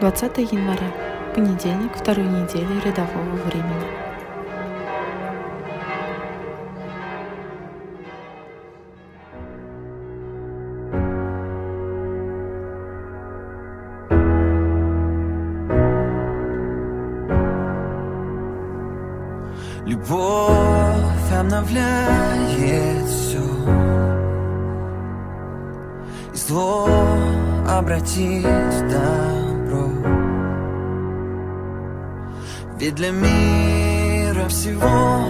20 января, понедельник, второй недели рядового времени. Любовь обновляет все И зло обратить в Ведь для мира всего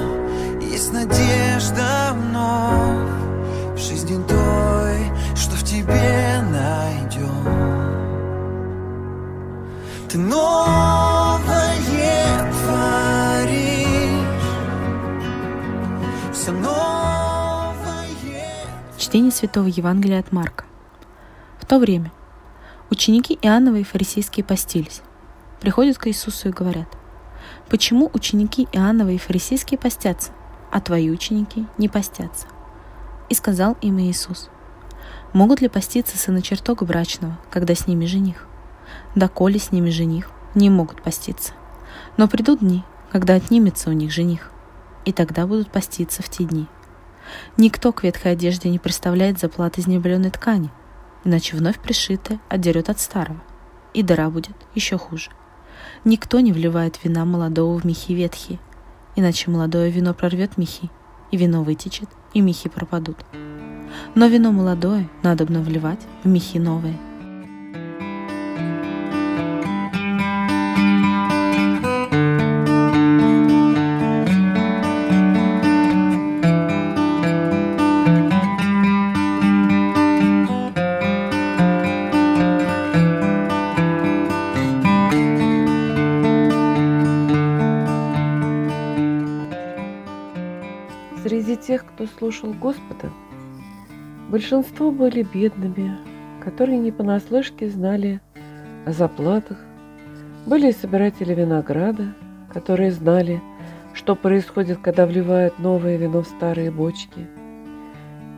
Есть надежда вновь. В жизни той, что в тебе найдем Ты новое творишь. Все новое. Чтение Святого Евангелия от Марка. В то время ученики Иоанновы и фарисейские постились. Приходят к Иисусу и говорят, «Почему ученики Иоанновы и фарисейские постятся, а твои ученики не постятся?» И сказал им Иисус, «Могут ли поститься сыны чертога брачного, когда с ними жених? Да коли с ними жених, не могут поститься. Но придут дни, когда отнимется у них жених, и тогда будут поститься в те дни. Никто к ветхой одежде не представляет заплат из небеленой ткани, иначе вновь пришитое отдерет от старого, и дыра будет еще хуже. Никто не вливает вина молодого в мехи ветхие, иначе молодое вино прорвет мехи, и вино вытечет, и мехи пропадут. Но вино молодое надо вливать в мехи новые. Слушал Господа, большинство были бедными, которые не понаслышке знали о заплатах, были собиратели винограда, которые знали, что происходит, когда вливают новое вино в старые бочки.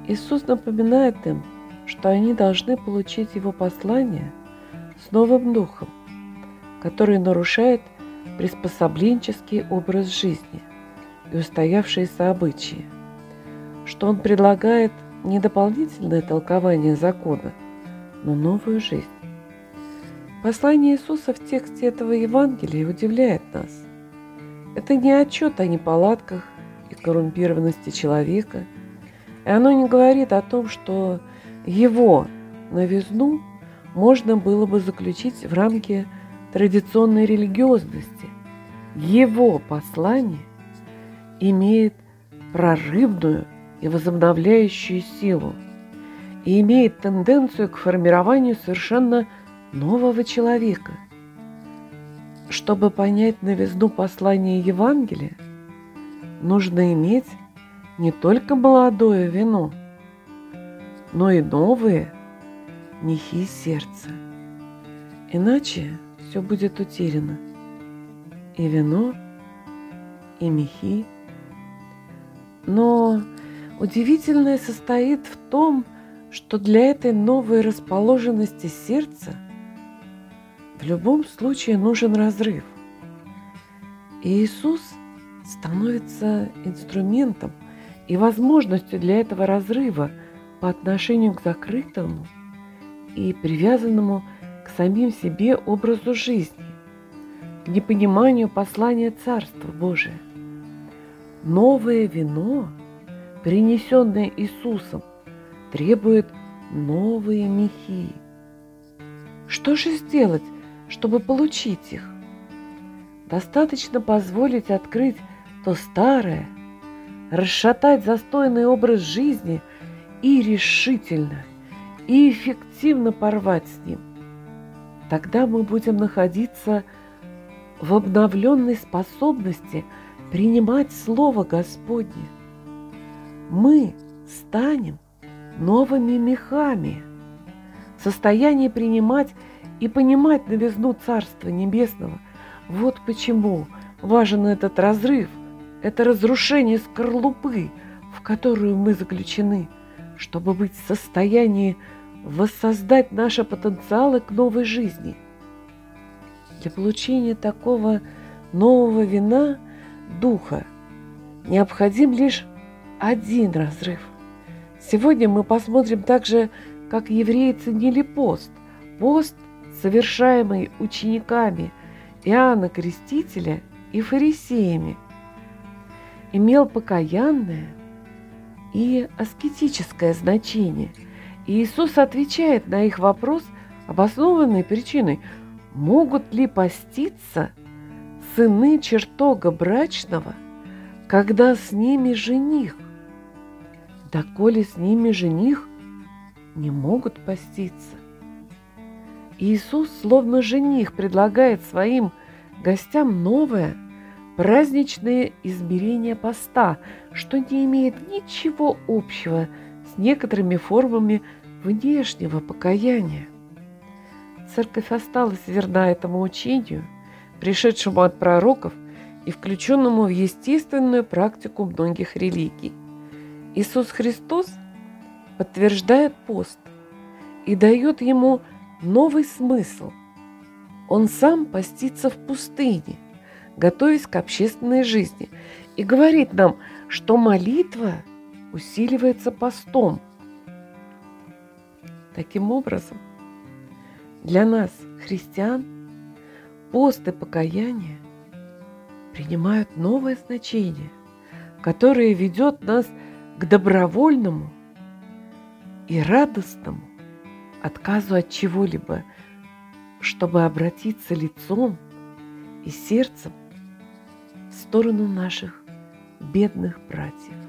Иисус напоминает им, что они должны получить Его послание с новым духом, который нарушает приспособленческий образ жизни и устоявшиеся обычаи, что он предлагает не дополнительное толкование закона, но новую жизнь. Послание Иисуса в тексте этого Евангелия удивляет нас. Это не отчет о неполадках и коррумпированности человека, и оно не говорит о том, что его новизну можно было бы заключить в рамки традиционной религиозности. Его послание имеет прорывную и возобновляющую силу и имеет тенденцию к формированию совершенно нового человека. Чтобы понять новизну послания Евангелия, нужно иметь не только молодое вино, но и новые мехи сердца. Иначе все будет утеряно. И вино, и мехи – но удивительное состоит в том, что для этой новой расположенности сердца в любом случае нужен разрыв. И Иисус становится инструментом и возможностью для этого разрыва по отношению к закрытому и привязанному к самим себе образу жизни, к непониманию послания Царства Божия. Новое вино, принесенное Иисусом, требует новые мехи. Что же сделать, чтобы получить их? Достаточно позволить открыть то старое, расшатать застойный образ жизни и решительно, и эффективно порвать с ним. Тогда мы будем находиться в обновленной способности – принимать Слово Господне. Мы станем новыми мехами, в состоянии принимать и понимать новизну Царства Небесного. Вот почему важен этот разрыв, это разрушение скорлупы, в которую мы заключены, чтобы быть в состоянии воссоздать наши потенциалы к новой жизни. Для получения такого нового вина духа необходим лишь один разрыв. Сегодня мы посмотрим также, как евреи ценили пост. Пост, совершаемый учениками Иоанна Крестителя и фарисеями, имел покаянное и аскетическое значение. И Иисус отвечает на их вопрос обоснованной причиной, могут ли поститься сыны чертога брачного, когда с ними жених? Доколе с ними жених, не могут поститься. Иисус, словно жених, предлагает своим гостям новое, праздничное измерение поста, что не имеет ничего общего с некоторыми формами внешнего покаяния. Церковь осталась верна этому учению, пришедшему от пророков и включенному в естественную практику многих религий. Иисус Христос подтверждает пост и дает ему новый смысл. Он сам постится в пустыне, готовясь к общественной жизни, и говорит нам, что молитва усиливается постом. Таким образом, для нас, христиан, пост и покаяние принимают новое значение, которое ведет нас к добровольному и радостному отказу от чего-либо, чтобы обратиться лицом и сердцем в сторону наших бедных братьев.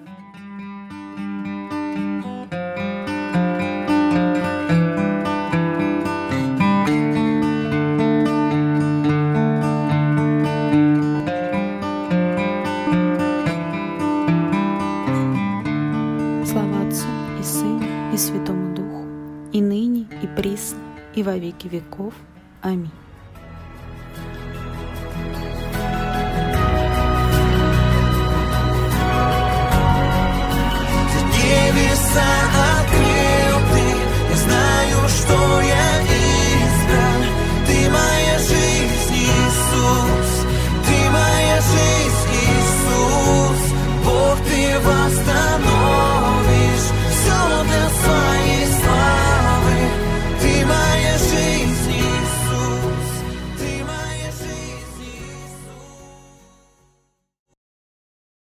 Святому Духу, и ныне, и присно, и во веки веков. Аминь.